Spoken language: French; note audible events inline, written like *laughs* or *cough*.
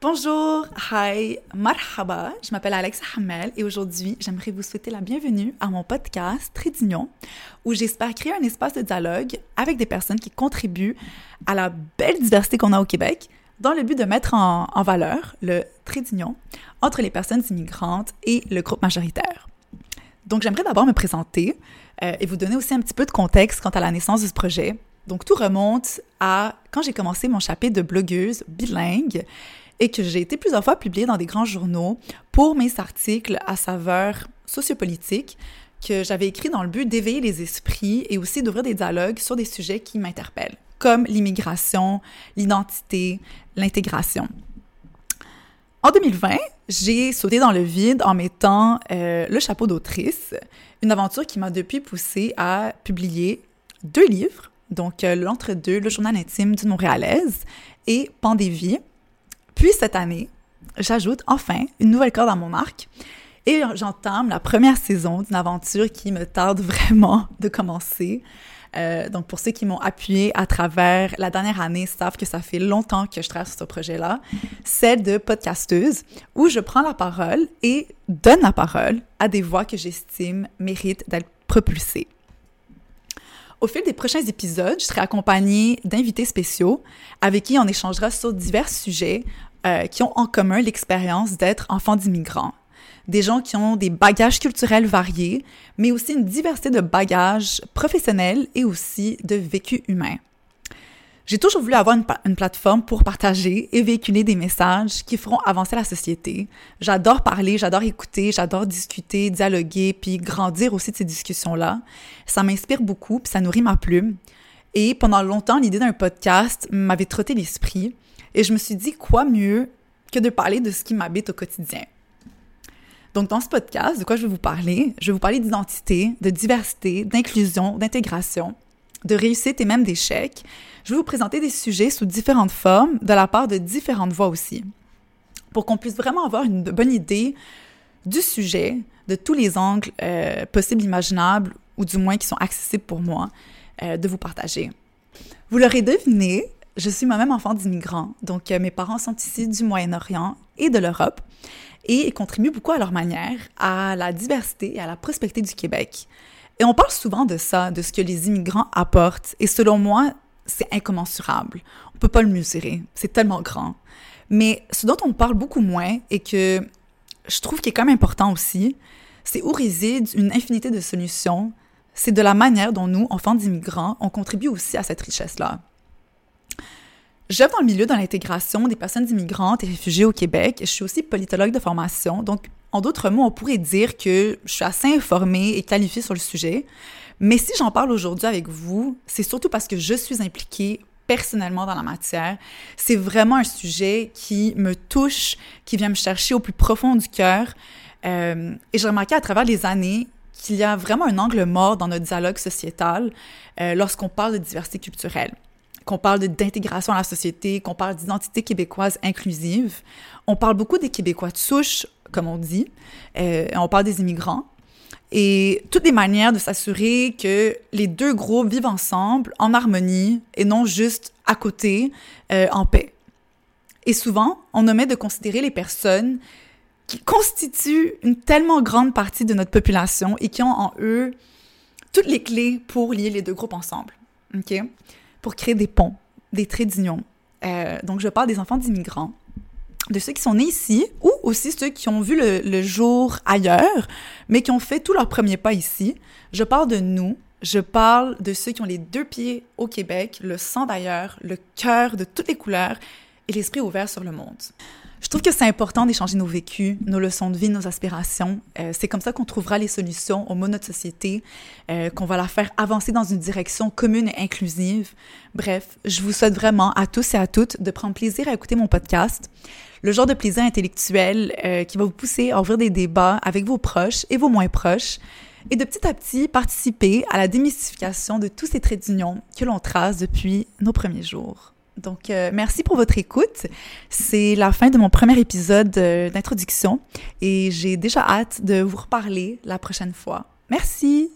Bonjour, hi, marhaba, je m'appelle Alexa Hamel et aujourd'hui, j'aimerais vous souhaiter la bienvenue à mon podcast Trédignon où j'espère créer un espace de dialogue avec des personnes qui contribuent à la belle diversité qu'on a au Québec dans le but de mettre en, valeur le Trédignon entre les personnes immigrantes et le groupe majoritaire. Donc, j'aimerais d'abord me présenter euh, et vous donner aussi un petit peu de contexte quant à la naissance de ce projet. Donc, tout remonte à quand j'ai commencé mon chapitre de blogueuse bilingue et que j'ai été plusieurs fois publiée dans des grands journaux pour mes articles à saveur sociopolitique que j'avais écrits dans le but d'éveiller les esprits et aussi d'ouvrir des dialogues sur des sujets qui m'interpellent, comme l'immigration, l'identité, l'intégration. En 2020, j'ai sauté dans le vide en mettant euh, le chapeau d'autrice, une aventure qui m'a depuis poussée à publier deux livres, donc euh, L'Entre-deux, le journal intime d'une Montréalaise et Pandévie, puis cette année, j'ajoute enfin une nouvelle corde à mon arc et j'entame la première saison d'une aventure qui me tarde vraiment *laughs* de commencer. Euh, donc, pour ceux qui m'ont appuyé à travers la dernière année savent que ça fait longtemps que je travaille sur ce projet-là, celle de podcasteuse, où je prends la parole et donne la parole à des voix que j'estime méritent d'être propulsées. Au fil des prochains épisodes, je serai accompagnée d'invités spéciaux avec qui on échangera sur divers sujets euh, qui ont en commun l'expérience d'être enfants d'immigrants. Des gens qui ont des bagages culturels variés, mais aussi une diversité de bagages professionnels et aussi de vécu humain. J'ai toujours voulu avoir une, plateforme pour partager et véhiculer des messages qui feront avancer la société. J'adore parler, j'adore écouter, j'adore discuter, dialoguer, puis grandir aussi de ces discussions-là. Ça m'inspire beaucoup, puis ça nourrit ma plume. Et pendant longtemps, l'idée d'un podcast m'avait trotté l'esprit. Et je me suis dit, quoi mieux que de parler de ce qui m'habite au quotidien? Donc, dans ce podcast, de quoi je vais vous parler? Je vais vous parler d'identité, de diversité, d'inclusion, d'intégration, de réussite et même d'échec. Je vais vous présenter des sujets sous différentes formes, de la part de différentes voix aussi, pour qu'on puisse vraiment avoir une bonne idée du sujet, de tous les angles euh, possibles, imaginables, ou du moins qui sont accessibles pour moi, euh, de vous partager. Vous l'aurez deviné, je suis moi-même enfant d'immigrants, donc euh, mes parents sont ici du Moyen-Orient et de l'Europe et ils contribuent beaucoup à leur manière à la diversité et à la prospérité du Québec. Et on parle souvent de ça, de ce que les immigrants apportent, et selon moi, c'est incommensurable. On peut pas le mesurer, c'est tellement grand. Mais ce dont on parle beaucoup moins et que je trouve qui est quand même important aussi, c'est où réside une infinité de solutions. C'est de la manière dont nous, enfants d'immigrants, on contribue aussi à cette richesse-là. J'œuvre dans le milieu de l'intégration des personnes immigrantes et réfugiées au Québec. Je suis aussi politologue de formation. Donc, en d'autres mots, on pourrait dire que je suis assez informée et qualifiée sur le sujet. Mais si j'en parle aujourd'hui avec vous, c'est surtout parce que je suis impliquée personnellement dans la matière. C'est vraiment un sujet qui me touche, qui vient me chercher au plus profond du cœur. Euh, et j'ai remarqué à travers les années qu'il y a vraiment un angle mort dans notre dialogue sociétal euh, lorsqu'on parle de diversité culturelle qu'on parle d'intégration à la société, qu'on parle d'identité québécoise inclusive. On parle beaucoup des Québécois de souche, comme on dit. Euh, on parle des immigrants. Et toutes les manières de s'assurer que les deux groupes vivent ensemble, en harmonie, et non juste à côté, euh, en paix. Et souvent, on omet de considérer les personnes qui constituent une tellement grande partie de notre population et qui ont en eux toutes les clés pour lier les deux groupes ensemble. Pour créer des ponts, des traits d'union. Euh, donc, je parle des enfants d'immigrants, de ceux qui sont nés ici ou aussi ceux qui ont vu le, jour ailleurs, mais qui ont fait tout leur premier pas ici. Je parle de nous, je parle de ceux qui ont les deux pieds au Québec, le sang d'ailleurs, le cœur de toutes les couleurs et l'esprit ouvert sur le monde. Je trouve que c'est important d'échanger nos vécus, nos leçons de vie, nos aspirations. Euh, c'est comme ça qu'on trouvera les solutions au mot de notre société, euh, qu'on va la faire avancer dans une direction commune et inclusive. Bref, je vous souhaite vraiment à tous et à toutes de prendre plaisir à écouter mon podcast, le genre de plaisir intellectuel euh, qui va vous pousser à ouvrir des débats avec vos proches et vos moins proches, et de petit à petit participer à la démystification de tous ces traits d'union que l'on trace depuis nos premiers jours. Donc, euh, merci pour votre écoute. C'est la fin de mon premier épisode euh, d'introduction et j'ai déjà hâte de vous reparler la prochaine fois. Merci!